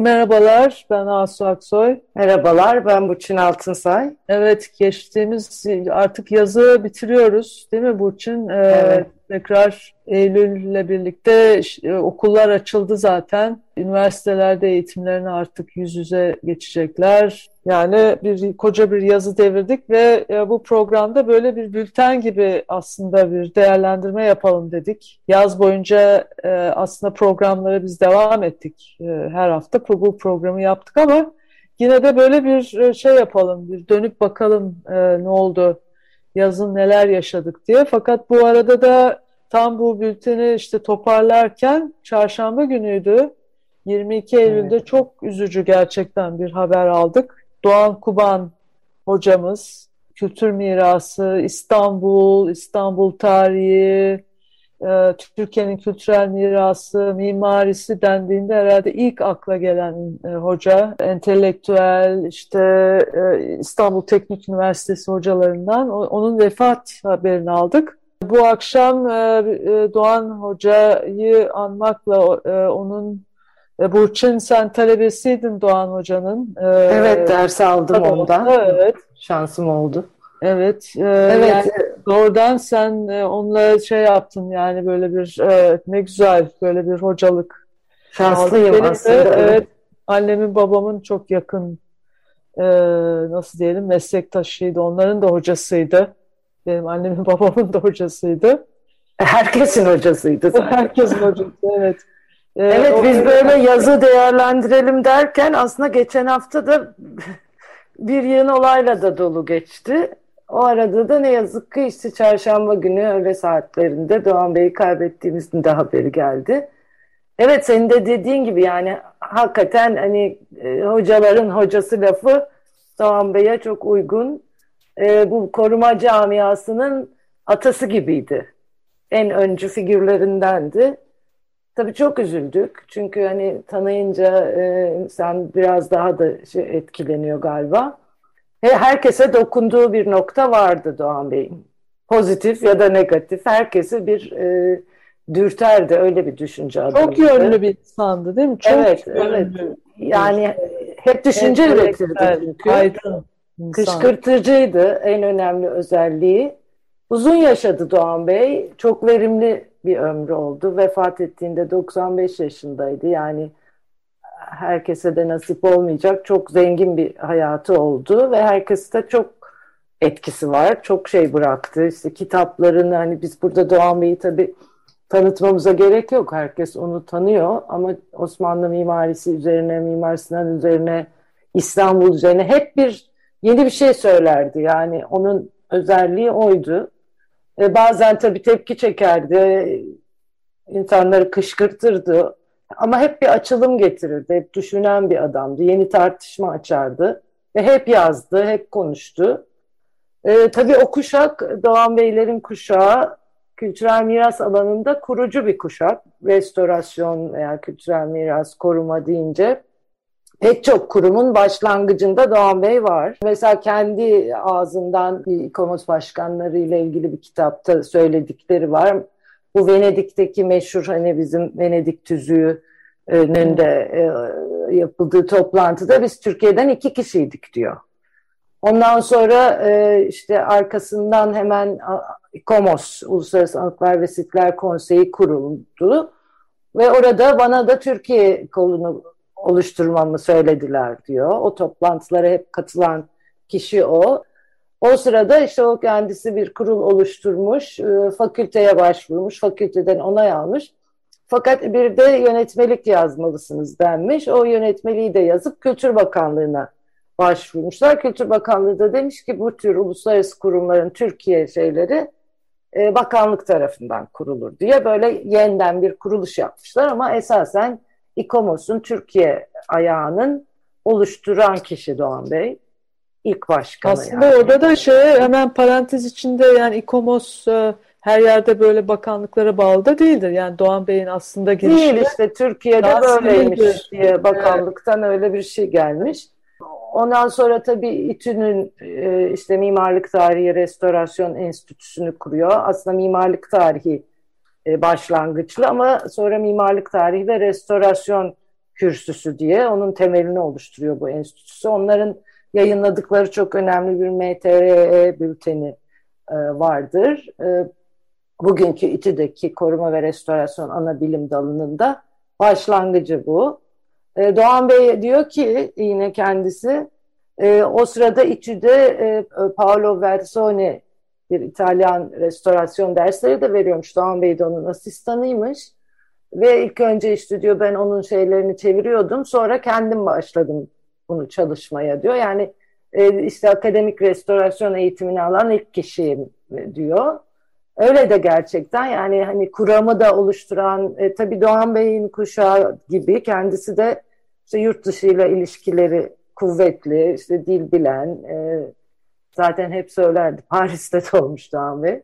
Merhabalar, ben Asu Aksoy. Merhabalar, ben Burçin Altınsay. Evet, geçtiğimiz artık yazı bitiriyoruz değil mi Burçin? Ee, evet. Tekrar Eylül'le birlikte e, okullar açıldı zaten. Üniversitelerde eğitimlerini artık yüz yüze geçecekler. Yani bir koca bir yazı devirdik ve e, bu programda böyle bir bülten gibi aslında bir değerlendirme yapalım dedik. Yaz boyunca e, aslında programlara biz devam ettik. Her hafta bu programı yaptık ama yine de böyle bir şey yapalım, bir dönüp bakalım ne oldu yazın neler yaşadık diye. Fakat bu arada da tam bu bülteni işte toparlarken çarşamba günüydü. 22 Eylül'de evet. çok üzücü gerçekten bir haber aldık. Doğan Kuban hocamız, kültür mirası, İstanbul, İstanbul tarihi, e, Türkiye'nin kültürel mirası, mimarisi dendiğinde herhalde ilk akla gelen e, hoca, entelektüel, işte e, İstanbul Teknik Üniversitesi hocalarından onun vefat haberini aldık. Bu akşam Doğan Hoca'yı anmakla onun Burçin sen talebesiydin Doğan Hoca'nın. Evet ders aldım ondan. Evet. Şansım oldu. Evet. E, evet. Yani doğrudan sen e, onunla şey yaptın yani böyle bir e, ne güzel böyle bir hocalık. Şanslıyım Benim aslında. De, evet. Annemin babamın çok yakın e, nasıl diyelim meslektaşıydı. Onların da hocasıydı. Benim annemin babamın da hocasıydı. Herkesin hocasıydı. Zaten. Herkesin hocası evet. Ee, evet biz böyle yazı değerlendirelim derken aslında geçen hafta da bir yığın olayla da dolu geçti. O arada da ne yazık ki işte çarşamba günü öğle saatlerinde Doğan Bey'i kaybettiğimizin de haberi geldi. Evet senin de dediğin gibi yani hakikaten hani e, hocaların hocası lafı Doğan Bey'e çok uygun. E, bu koruma camiasının atası gibiydi. En öncü figürlerindendi. Tabii çok üzüldük. Çünkü hani tanıyınca e, insan biraz daha da şey etkileniyor galiba herkese dokunduğu bir nokta vardı Doğan Bey'in. Pozitif ya da negatif herkesi bir e, dürterdi öyle bir düşünce adamıydı. Çok yönlü bir insandı değil mi? Çok evet, evet. Yani hep düşünce evet, üretirdi çünkü. Aydın Kışkırtıcıydı en önemli özelliği. Uzun yaşadı Doğan Bey. Çok verimli bir ömrü oldu. Vefat ettiğinde 95 yaşındaydı. Yani herkese de nasip olmayacak çok zengin bir hayatı oldu ve herkeste çok etkisi var. Çok şey bıraktı. İşte kitaplarını hani biz burada Doğan Bey'i tabii tanıtmamıza gerek yok. Herkes onu tanıyor ama Osmanlı mimarisi üzerine, Mimar Sinan üzerine, İstanbul üzerine hep bir yeni bir şey söylerdi. Yani onun özelliği oydu. E bazen tabii tepki çekerdi. insanları kışkırtırdı. Ama hep bir açılım getirirdi. Hep düşünen bir adamdı. Yeni tartışma açardı. Ve hep yazdı, hep konuştu. Ee, tabii o kuşak Doğan Beylerin kuşağı kültürel miras alanında kurucu bir kuşak. Restorasyon veya kültürel miras koruma deyince pek çok kurumun başlangıcında Doğan Bey var. Mesela kendi ağzından İKOMOS başkanları ile ilgili bir kitapta söyledikleri var bu Venedik'teki meşhur hani bizim Venedik tüzüğünün de e, yapıldığı toplantıda biz Türkiye'den iki kişiydik diyor. Ondan sonra e, işte arkasından hemen KOMOS, Uluslararası Anıtlar ve Sitler Konseyi kuruldu. Ve orada bana da Türkiye kolunu oluşturmamı söylediler diyor. O toplantılara hep katılan kişi o. O sırada işte o kendisi bir kurul oluşturmuş, e, fakülteye başvurmuş, fakülteden onay almış. Fakat bir de yönetmelik yazmalısınız denmiş. O yönetmeliği de yazıp Kültür Bakanlığı'na başvurmuşlar. Kültür Bakanlığı da demiş ki bu tür uluslararası kurumların Türkiye şeyleri e, bakanlık tarafından kurulur diye böyle yeniden bir kuruluş yapmışlar ama esasen İKOMOS'un Türkiye ayağının oluşturan kişi Doğan Bey. İlk başkanı. Aslında yani. orada da şey hemen parantez içinde yani İKOMOS e, her yerde böyle bakanlıklara bağlı da değildir. Yani Doğan Bey'in aslında girişi. Değil işte Türkiye'de böyleymiş diye bakanlıktan evet. öyle bir şey gelmiş. Ondan sonra tabii İTÜ'nün e, işte Mimarlık Tarihi Restorasyon Enstitüsü'nü kuruyor. Aslında mimarlık tarihi e, başlangıçlı ama sonra mimarlık tarihi ve restorasyon kürsüsü diye onun temelini oluşturuyor bu enstitüsü. Onların yayınladıkları çok önemli bir MTRE bülteni e, vardır. Bugünkü İTÜ'deki koruma ve restorasyon ana bilim dalının da başlangıcı bu. E, Doğan Bey diyor ki yine kendisi e, o sırada İTÜ'de e, Paolo Versone bir İtalyan restorasyon dersleri de veriyormuş. Doğan Bey de onun asistanıymış. Ve ilk önce işte diyor ben onun şeylerini çeviriyordum. Sonra kendim başladım bunu çalışmaya diyor. Yani e, işte akademik restorasyon eğitimini alan ilk kişiyim diyor. Öyle de gerçekten yani hani kuramı da oluşturan e, tabii Doğan Bey'in kuşağı gibi kendisi de işte yurt dışıyla ilişkileri kuvvetli, işte dil bilen, e, zaten hep söylerdi Paris'te doğmuş Doğan Bey.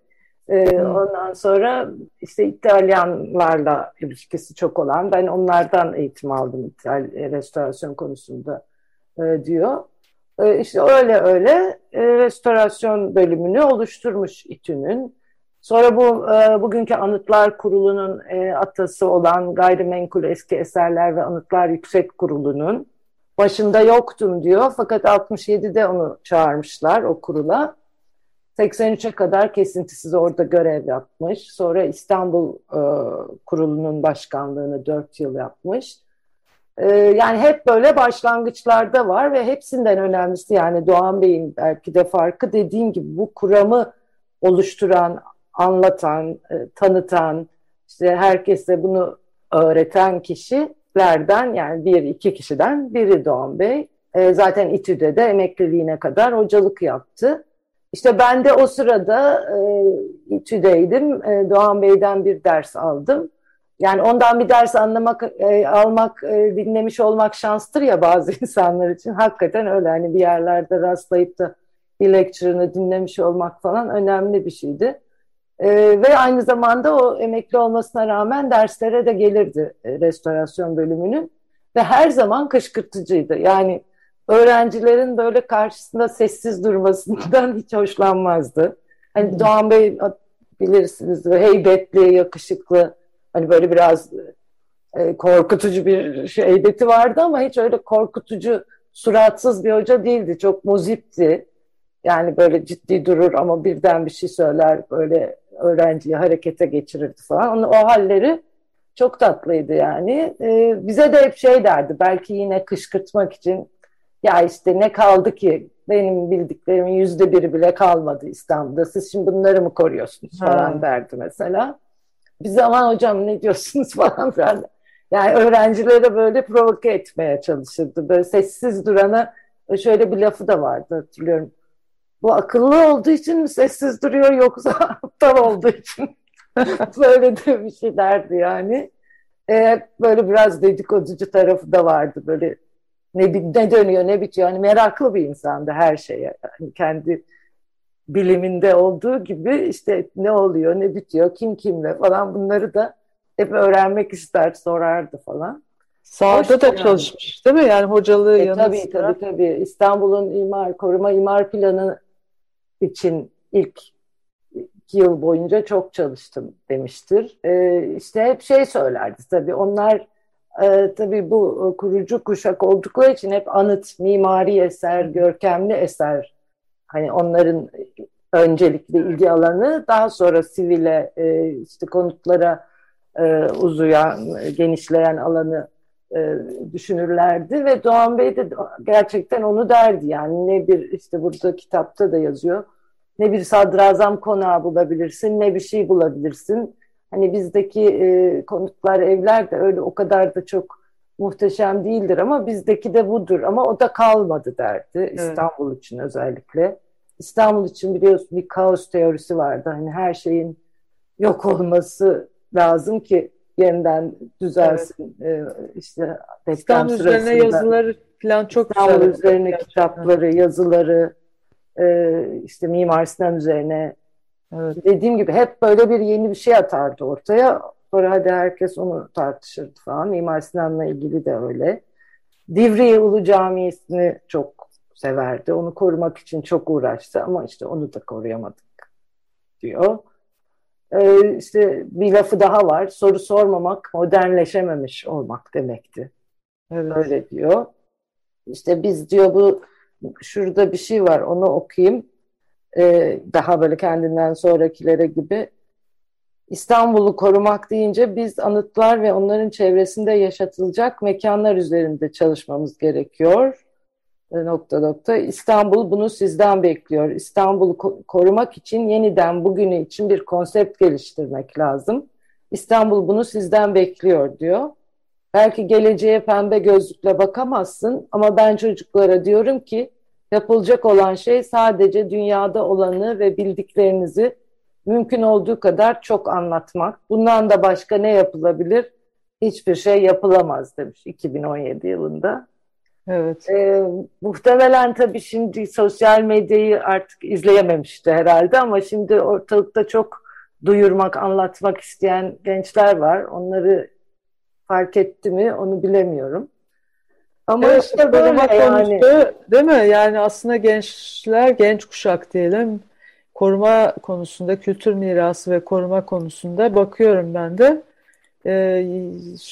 E, hmm. Ondan sonra işte İtalyanlarla ilişkisi çok olan, ben onlardan eğitim aldım İtal e, restorasyon konusunda e, diyor. E, işte öyle öyle e, restorasyon bölümünü oluşturmuş İTÜ'nün. Sonra bu e, bugünkü Anıtlar Kurulu'nun e, atası olan Gayrimenkul Eski Eserler ve Anıtlar Yüksek Kurulu'nun başında yoktum diyor. Fakat 67'de onu çağırmışlar o kurula. 83'e kadar kesintisiz orada görev yapmış. Sonra İstanbul e, Kurulu'nun başkanlığını 4 yıl yapmış. E, yani hep böyle başlangıçlarda var ve hepsinden önemlisi yani Doğan Bey'in belki de farkı dediğim gibi bu kuramı oluşturan anlatan, e, tanıtan, işte herkese bunu öğreten kişilerden yani bir iki kişiden biri Doğan Bey. E, zaten İTÜ'de de emekliliğine kadar hocalık yaptı. İşte ben de o sırada e, İTÜ'deydim. E, Doğan Bey'den bir ders aldım. Yani ondan bir ders anlamak, e, almak, e, dinlemiş olmak şanstır ya bazı insanlar için. Hakikaten öyle hani bir yerlerde rastlayıp da bir lecture'ını dinlemiş olmak falan önemli bir şeydi. E, ve aynı zamanda o emekli olmasına rağmen derslere de gelirdi e, restorasyon bölümünün. Ve her zaman kışkırtıcıydı. Yani öğrencilerin böyle karşısında sessiz durmasından hiç hoşlanmazdı. Hani. Doğan Bey bilirsiniz heybetli, yakışıklı, hani böyle biraz e, korkutucu bir heybeti vardı ama hiç öyle korkutucu, suratsız bir hoca değildi. Çok muzipti. Yani böyle ciddi durur ama birden bir şey söyler, böyle öğrenciyi harekete geçirirdi falan. o halleri çok tatlıydı yani. Ee, bize de hep şey derdi belki yine kışkırtmak için ya işte ne kaldı ki benim bildiklerimin yüzde biri bile kalmadı İstanbul'da. Siz şimdi bunları mı koruyorsunuz falan ha. derdi mesela. Biz aman hocam ne diyorsunuz falan filan. Yani öğrencilere böyle provoke etmeye çalışırdı. Böyle sessiz durana şöyle bir lafı da vardı hatırlıyorum. Bu akıllı olduğu için mi sessiz duruyor yoksa aptal olduğu için böyle de bir şey derdi yani. Ee, böyle biraz dedikoducu tarafı da vardı böyle ne, ne dönüyor ne bitiyor. Hani meraklı bir insandı her şeye. Yani kendi biliminde olduğu gibi işte ne oluyor ne bitiyor kim kimle falan bunları da hep öğrenmek ister sorardı falan. Sahada da yani. çalışmış değil mi? Yani hocalığı e, yanı tabii, sıra. Tabii tabii. İstanbul'un imar, koruma imar planı için ilk iki yıl boyunca çok çalıştım demiştir. E, işte hep şey söylerdi tabii onlar e, tabii bu kurucu kuşak oldukları için hep anıt, mimari eser, görkemli eser hani onların öncelikli ilgi alanı daha sonra sivile e, işte konutlara e, uzayan, genişleyen alanı e, düşünürlerdi ve Doğan Bey de gerçekten onu derdi. Yani ne bir işte burada kitapta da yazıyor ne bir sadrazam konağı bulabilirsin ne bir şey bulabilirsin. Hani bizdeki e, konutlar evler de öyle o kadar da çok muhteşem değildir ama bizdeki de budur ama o da kalmadı derdi evet. İstanbul için özellikle İstanbul için biliyorsun bir kaos teorisi vardı hani her şeyin yok olması lazım ki yeniden düzelsin. Evet. Ee, işte İstanbul üzerine yazıları falan çok İstanbul güzel. üzerine gerçekten. kitapları, yazıları, e, işte Mimar Sinan üzerine evet. dediğim gibi hep böyle bir yeni bir şey atardı ortaya. Sonra hadi herkes onu tartışırdı falan. Mimar Sinan'la ilgili de öyle. Divriği Ulu Camii'sini çok severdi. Onu korumak için çok uğraştı ama işte onu da koruyamadık diyor. Ee, işte bir lafı daha var. Soru sormamak modernleşememiş olmak demekti. Evet. Öyle diyor. İşte biz diyor bu şurada bir şey var onu okuyayım. Ee, daha böyle kendinden sonrakilere gibi. İstanbul'u korumak deyince biz anıtlar ve onların çevresinde yaşatılacak mekanlar üzerinde çalışmamız gerekiyor. E, nokta nokta. İstanbul bunu sizden bekliyor. İstanbul'u ko korumak için yeniden bugünü için bir konsept geliştirmek lazım. İstanbul bunu sizden bekliyor diyor. Belki geleceğe pembe gözlükle bakamazsın ama ben çocuklara diyorum ki yapılacak olan şey sadece dünyada olanı ve bildiklerinizi mümkün olduğu kadar çok anlatmak. Bundan da başka ne yapılabilir? Hiçbir şey yapılamaz demiş 2017 yılında. Evet. Ee, muhtemelen tabii şimdi sosyal medyayı artık izleyememişti herhalde ama şimdi ortalıkta çok duyurmak, anlatmak isteyen gençler var. Onları fark etti mi onu bilemiyorum. Ama evet, işte böyle yani. Değil mi? Yani aslında gençler, genç kuşak diyelim koruma konusunda, kültür mirası ve koruma konusunda bakıyorum ben de e,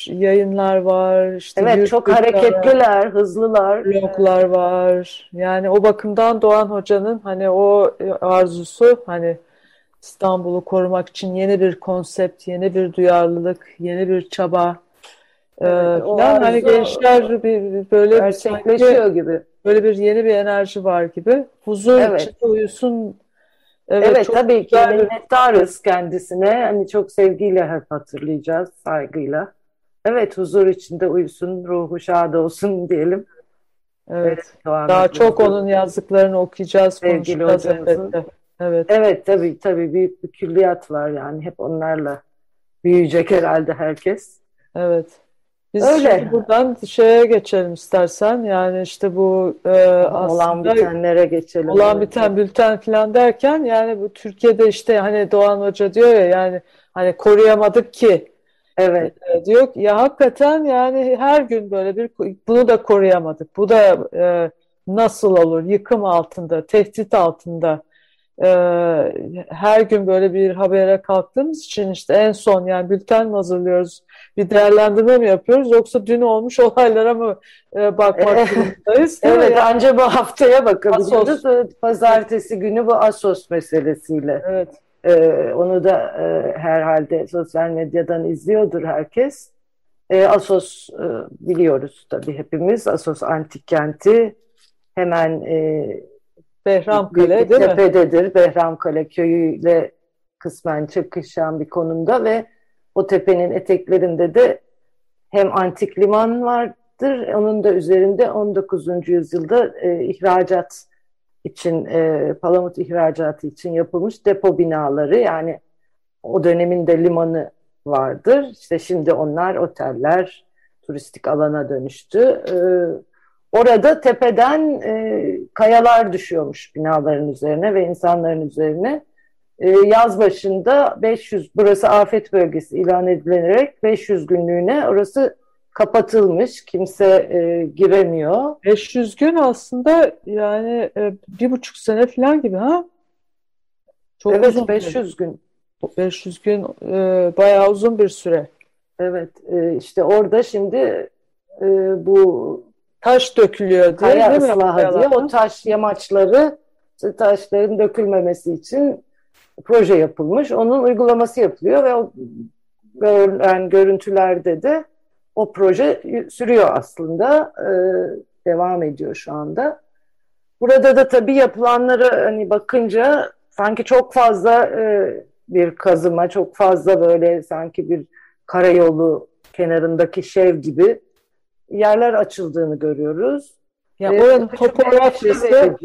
yayınlar var. Işte evet çok hareketliler, hızlılar. Bloglar var. Yani o bakımdan Doğan Hoca'nın hani o arzusu hani İstanbul'u korumak için yeni bir konsept, yeni bir duyarlılık, yeni bir çaba ee, evet, falan hani gençler bir, böyle gerçekleşiyor gibi. Böyle bir yeni bir enerji var gibi. Huzur evet. içinde uyusun Evet, evet tabii ki minnettarız kendisine. Hani çok sevgiyle hep hatırlayacağız, saygıyla. Evet, huzur içinde uyusun, ruhu şad olsun diyelim. Evet, evet daha çok onun yazdıklarını okuyacağız, Sevgili konuşacağız. Evet. evet, tabii tabii büyük bir külliyat var yani. Hep onlarla büyüyecek herhalde herkes. Evet. Biz Öyle. buradan şeye geçelim istersen. Yani işte bu e, olan bitenlere geçelim. Olan biten bülten falan derken yani bu Türkiye'de işte hani Doğan Hoca diyor ya yani hani koruyamadık ki. Evet. E, diyor ya hakikaten yani her gün böyle bir bunu da koruyamadık. Bu da e, nasıl olur? Yıkım altında, tehdit altında. E, her gün böyle bir habere kalktığımız için işte en son yani bülten mi hazırlıyoruz? bir değerlendirme mi yapıyoruz yoksa dün olmuş olaylara mı e, bakmak durumundayız? evet yani, ancak bu haftaya bakabiliriz. Asos. Pazartesi günü bu Asos meselesiyle. Evet. Ee, onu da e, herhalde sosyal medyadan izliyordur herkes. E, Asos e, biliyoruz tabii hepimiz. Asos antik kenti hemen e, Behramkale değil tepededir. mi? Behramkale köyüyle kısmen çakışan bir konumda ve o tepenin eteklerinde de hem antik liman vardır, onun da üzerinde 19. yüzyılda e, ihracat için, e, palamut ihracatı için yapılmış depo binaları yani o dönemin de limanı vardır. İşte şimdi onlar oteller, turistik alana dönüştü. E, orada tepeden e, kayalar düşüyormuş binaların üzerine ve insanların üzerine. Ee, yaz başında 500 burası afet bölgesi ilan edilerek 500 günlüğüne orası kapatılmış. Kimse e, giremiyor. 500 gün aslında yani e, bir buçuk sene falan gibi ha? Çok evet uzun 500 gün. 500 gün e, bayağı uzun bir süre. Evet e, işte orada şimdi e, bu taş dökülüyor diye kaya değil mi? diye o taş yamaçları taşların dökülmemesi için proje yapılmış. Onun uygulaması yapılıyor ve o görülen görüntülerde de o proje sürüyor aslında. E, devam ediyor şu anda. Burada da tabii yapılanlara hani bakınca sanki çok fazla e, bir kazıma, çok fazla böyle sanki bir karayolu kenarındaki şev gibi yerler açıldığını görüyoruz. Ya ee, oranın topografyası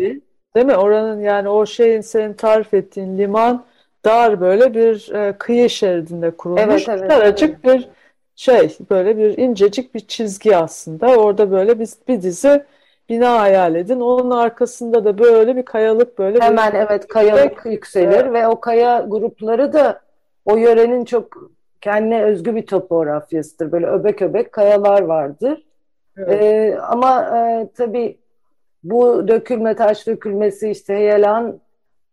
Değil mi? Oranın yani o şeyin senin tarif ettiğin liman dar böyle bir e, kıyı şeridinde kurulmuş. Evet, evet, Daracık evet. bir şey böyle bir incecik bir çizgi aslında. Orada böyle bir, bir dizi bina hayal edin. Onun arkasında da böyle bir kayalık böyle hemen bir, evet kayalık yükselir evet. ve o kaya grupları da o yörenin çok kendine özgü bir topografyasıdır. Böyle öbek öbek kayalar vardır. Evet. Ee, ama e, tabii bu dökülme, taş dökülmesi işte heyelan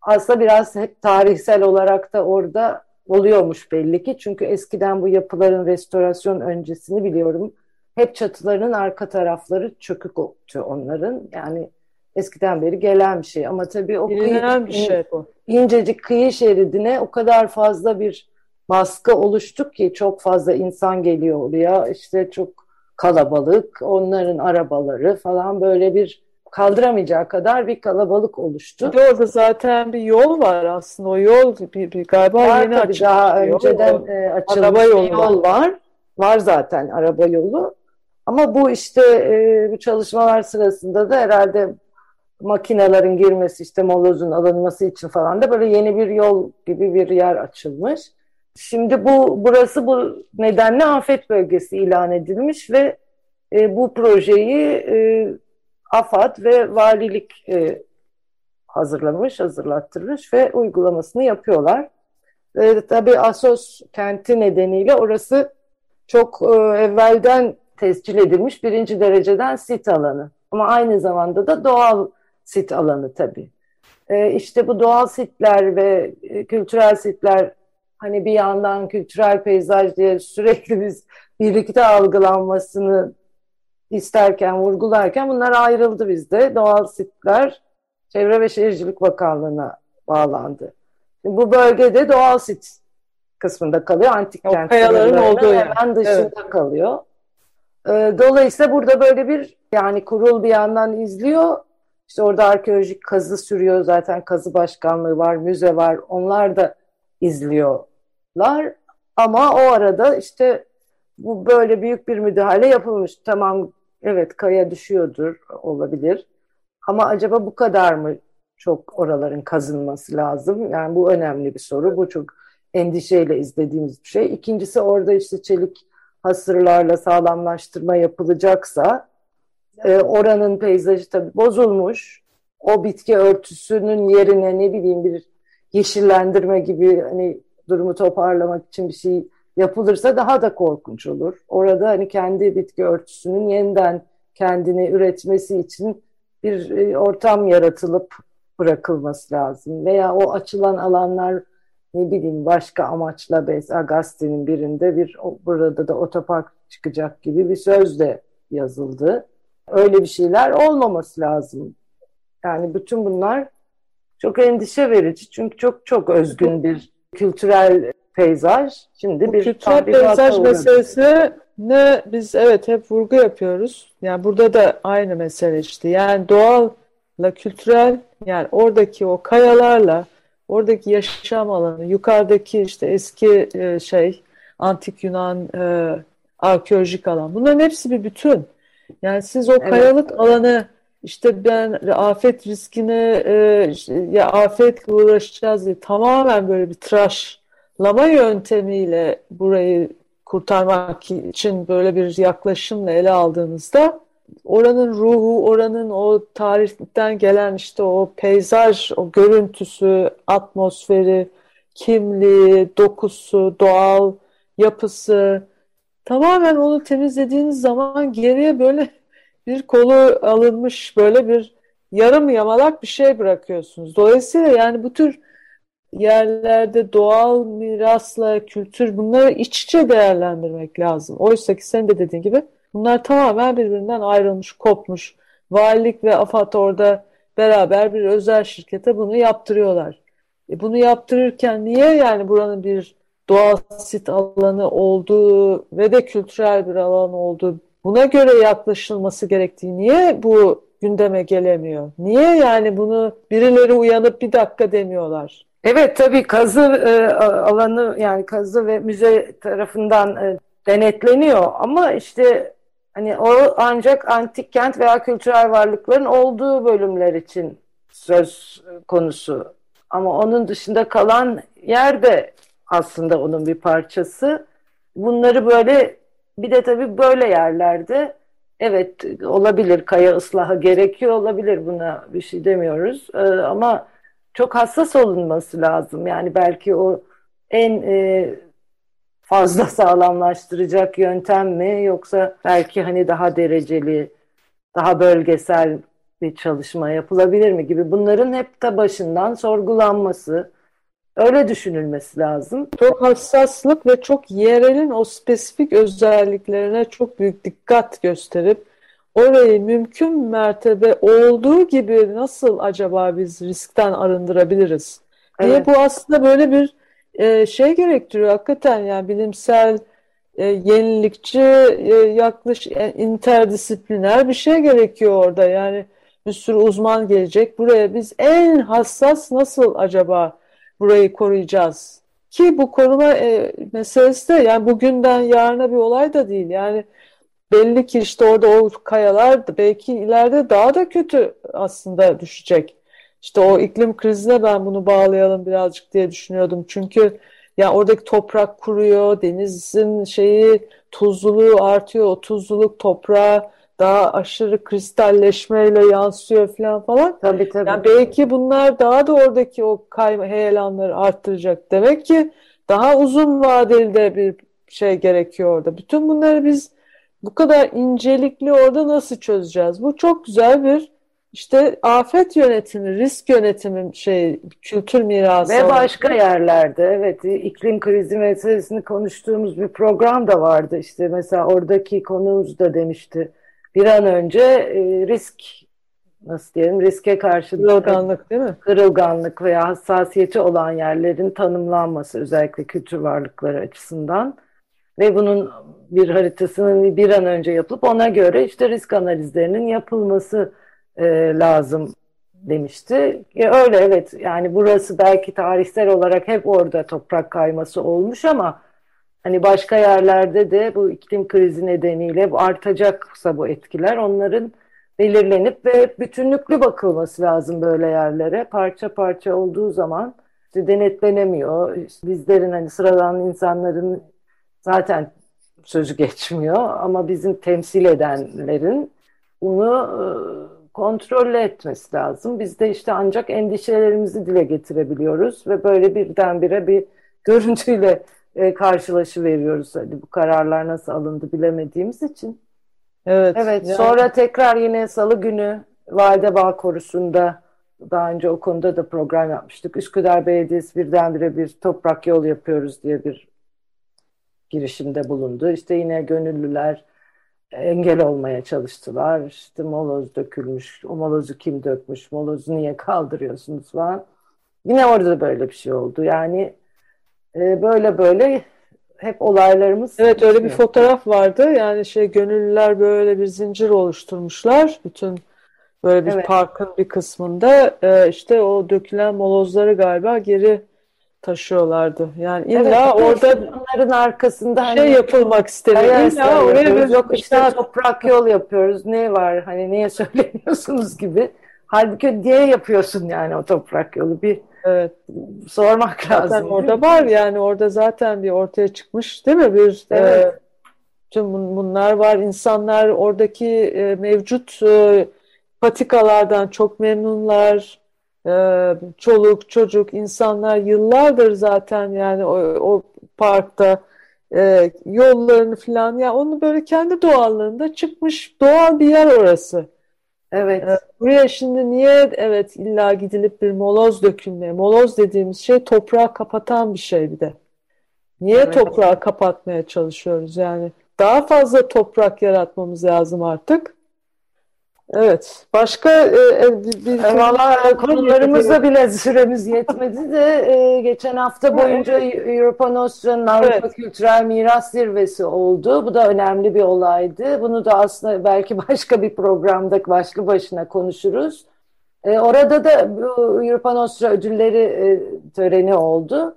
aslında biraz hep tarihsel olarak da orada oluyormuş belli ki. Çünkü eskiden bu yapıların restorasyon öncesini biliyorum. Hep çatılarının arka tarafları çökük oldu onların. Yani eskiden beri gelen bir şey. Ama tabii o kıyı, bir şey bu. incecik kıyı şeridine o kadar fazla bir baskı oluştu ki çok fazla insan geliyor oraya. İşte çok kalabalık, onların arabaları falan böyle bir kaldıramayacağı kadar bir kalabalık oluştu. Bir orada zaten bir yol var aslında. O yol bir, bir galiba var yeni açılmış. Daha önceden e, açılmış araba yolu yol var. Var zaten araba yolu. Ama bu işte e, bu çalışmalar sırasında da herhalde makinelerin girmesi işte molozun alınması için falan da böyle yeni bir yol gibi bir yer açılmış. Şimdi bu burası bu nedenle afet bölgesi ilan edilmiş ve e, bu projeyi e, AFAD ve valilik e, hazırlamış, hazırlattırmış ve uygulamasını yapıyorlar. E, tabii Asos kenti nedeniyle orası çok e, evvelden tescil edilmiş birinci dereceden sit alanı. Ama aynı zamanda da doğal sit alanı tabii. E, işte bu doğal sitler ve e, kültürel sitler hani bir yandan kültürel peyzaj diye sürekli biz birlikte algılanmasını isterken, vurgularken bunlar ayrıldı bizde. Doğal sitler Çevre ve Şehircilik Bakanlığı'na bağlandı. Şimdi bu bölgede doğal sit kısmında kalıyor. Antik o kent kayaların olduğu hemen dışında evet. kalıyor. Ee, dolayısıyla burada böyle bir yani kurul bir yandan izliyor. İşte orada arkeolojik kazı sürüyor zaten kazı başkanlığı var, müze var. Onlar da izliyorlar. Ama o arada işte bu böyle büyük bir müdahale yapılmış. Tamam evet kaya düşüyordur olabilir. Ama acaba bu kadar mı çok oraların kazınması lazım? Yani bu önemli bir soru. Bu çok endişeyle izlediğimiz bir şey. İkincisi orada işte çelik hasırlarla sağlamlaştırma yapılacaksa e, oranın peyzajı tabii bozulmuş. O bitki örtüsünün yerine ne bileyim bir yeşillendirme gibi hani durumu toparlamak için bir şey yapılırsa daha da korkunç olur. Orada hani kendi bitki örtüsünün yeniden kendini üretmesi için bir e, ortam yaratılıp bırakılması lazım. Veya o açılan alanlar ne bileyim başka amaçla Bes Agaste'nin birinde bir burada da otopark çıkacak gibi bir söz de yazıldı. Öyle bir şeyler olmaması lazım. Yani bütün bunlar çok endişe verici çünkü çok çok özgün bir kültürel peyzaj. Şimdi bir kültürel peyzaj meselesi ne biz evet hep vurgu yapıyoruz. Yani burada da aynı mesele işte. Yani doğalla kültürel yani oradaki o kayalarla oradaki yaşam alanı, yukarıdaki işte eski e, şey antik Yunan e, arkeolojik alan. Bunların hepsi bir bütün. Yani siz o evet. kayalık alanı işte ben afet riskine e, ya afetle uğraşacağız diye tamamen böyle bir tıraşlama yöntemiyle burayı kurtarmak için böyle bir yaklaşımla ele aldığınızda oranın ruhu, oranın o tarihten gelen işte o peyzaj, o görüntüsü, atmosferi, kimliği, dokusu, doğal yapısı tamamen onu temizlediğiniz zaman geriye böyle bir kolu alınmış böyle bir yarım yamalak bir şey bırakıyorsunuz. Dolayısıyla yani bu tür yerlerde doğal mirasla kültür bunları iç içe değerlendirmek lazım. Oysa ki sen de dediğin gibi bunlar tamamen birbirinden ayrılmış, kopmuş. Valilik ve AFAD orada beraber bir özel şirkete bunu yaptırıyorlar. E bunu yaptırırken niye yani buranın bir doğal sit alanı olduğu ve de kültürel bir alan olduğu buna göre yaklaşılması gerektiği niye bu gündeme gelemiyor? Niye yani bunu birileri uyanıp bir dakika demiyorlar? Evet tabii kazı e, alanı yani kazı ve müze tarafından e, denetleniyor ama işte hani o ancak antik kent veya kültürel varlıkların olduğu bölümler için söz konusu. Ama onun dışında kalan yer de aslında onun bir parçası. Bunları böyle bir de tabii böyle yerlerde evet olabilir kaya ıslahı gerekiyor olabilir buna bir şey demiyoruz. Ee, ama çok hassas olunması lazım. Yani belki o en e, fazla sağlamlaştıracak yöntem mi? Yoksa belki hani daha dereceli, daha bölgesel bir çalışma yapılabilir mi gibi? Bunların hep de başından sorgulanması, öyle düşünülmesi lazım. Çok hassaslık ve çok yerelin o spesifik özelliklerine çok büyük dikkat gösterip orayı mümkün mertebe olduğu gibi nasıl acaba biz riskten arındırabiliriz diye evet. bu aslında böyle bir e, şey gerektiriyor hakikaten yani bilimsel e, yenilikçi e, yaklaşık e, interdisipliner bir şey gerekiyor orada yani bir sürü uzman gelecek buraya biz en hassas nasıl acaba burayı koruyacağız ki bu koruma e, meselesi de yani bugünden yarına bir olay da değil yani belli ki işte orada o kayalar belki ileride daha da kötü aslında düşecek. İşte o iklim krizine ben bunu bağlayalım birazcık diye düşünüyordum. Çünkü ya oradaki toprak kuruyor, denizin şeyi tuzluluğu artıyor, o tuzluluk toprağa daha aşırı kristalleşmeyle yansıyor falan falan. Tabii tabii. Yani belki bunlar daha da oradaki o kayma heyelanları arttıracak. Demek ki daha uzun vadeli de bir şey gerekiyor orada. Bütün bunları biz bu kadar incelikli orada nasıl çözeceğiz? Bu çok güzel bir işte afet yönetimi, risk yönetimi şey kültür mirası. Ve başka yerlerde evet iklim krizi meselesini konuştuğumuz bir program da vardı. İşte mesela oradaki konuğumuz da demişti. Bir an önce e, risk nasıl diyelim riske karşı kırılganlık değil mi? Kırılganlık veya hassasiyeti olan yerlerin tanımlanması özellikle kültür varlıkları açısından ve bunun bir haritasının bir an önce yapılıp ona göre işte risk analizlerinin yapılması e, lazım demişti. E, öyle evet yani burası belki tarihsel olarak hep orada toprak kayması olmuş ama hani başka yerlerde de bu iklim krizi nedeniyle artacaksa bu etkiler onların belirlenip ve bütünlüklü bakılması lazım böyle yerlere. Parça parça olduğu zaman işte denetlenemiyor. İşte bizlerin hani sıradan insanların zaten sözü geçmiyor ama bizim temsil edenlerin bunu e, kontrol etmesi lazım. Biz de işte ancak endişelerimizi dile getirebiliyoruz ve böyle birdenbire bir görüntüyle e, karşılaşı veriyoruz. Hadi bu kararlar nasıl alındı bilemediğimiz için. Evet. Evet. Yani... Sonra tekrar yine Salı günü Validebağ Korusu'nda daha önce o konuda da program yapmıştık. Üsküdar Belediyesi birdenbire bir toprak yol yapıyoruz diye bir girişimde bulundu. İşte yine gönüllüler engel olmaya çalıştılar. İşte moloz dökülmüş, o molozu kim dökmüş, molozu niye kaldırıyorsunuz falan. Yine orada da böyle bir şey oldu. Yani e, böyle böyle hep olaylarımız... Evet öyle bir fotoğraf vardı. Yani şey gönüllüler böyle bir zincir oluşturmuşlar. Bütün böyle bir evet. parkın bir kısmında e, işte o dökülen molozları galiba geri taşıyorlardı. Yani illa evet, orada onların arkasında şey hani, yapılmak isteniyor. İlla oraya bir yok işte toprak yol yapıyoruz. Ne var? Hani niye söylemiyorsunuz gibi. Halbuki diye yapıyorsun yani o toprak yolu. Bir evet. sormak zaten lazım. orada var yani orada zaten bir ortaya çıkmış değil mi? Bir evet. e, tüm bunlar var. İnsanlar oradaki e, mevcut e, patikalardan çok memnunlar e, çoluk çocuk insanlar yıllardır zaten yani o, o parkta e, yollarını falan ya onu böyle kendi doğallığında çıkmış doğal bir yer orası. Evet. E, buraya şimdi niye evet illa gidilip bir moloz dökülmeye moloz dediğimiz şey toprağı kapatan bir şey bir de. Niye evet. toprağı kapatmaya çalışıyoruz yani? Daha fazla toprak yaratmamız lazım artık. Evet. Başka e, e bir, Valla konularımızda bile süremiz yetmedi de e, geçen hafta boyunca Europa Nostra'nın Avrupa evet. Kültürel Miras Zirvesi oldu. Bu da önemli bir olaydı. Bunu da aslında belki başka bir programda başlı başına konuşuruz. E, orada da bu Europa Nostra ödülleri e, töreni oldu.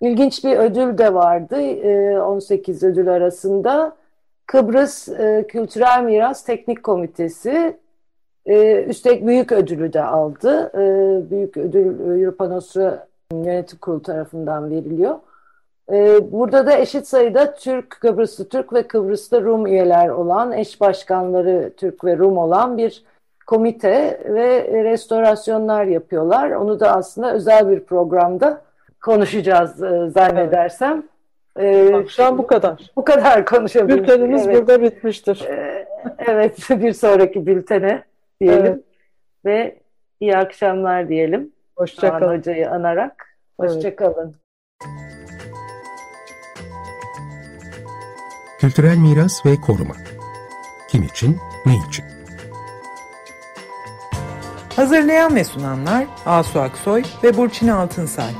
İlginç bir ödül de vardı. E, 18 ödül arasında. Kıbrıs e, Kültürel Miras Teknik Komitesi e, üstelik büyük ödülü de aldı. E, büyük ödül Europa Nostra Yönetim Kurulu tarafından veriliyor. Ee, burada da eşit sayıda Türk, Kıbrıslı Türk ve Kıbrıslı Rum üyeler olan, eş başkanları Türk ve Rum olan bir komite ve restorasyonlar yapıyorlar. Onu da aslında özel bir programda konuşacağız e, zannedersem. Evet. Ee, Akşam bu kadar. Bu kadar konuşabiliriz. Bültenimiz evet. burada bitmiştir. Ee, evet, bir sonraki bültene diyelim. Evet. Ve iyi akşamlar diyelim. Hoşçakalın. Hocayı anarak. Hoşçakalın. Evet. Kültürel miras ve koruma. Kim için, ne için? Hazırlayan ve sunanlar Asu Aksoy ve Burçin Altınsay.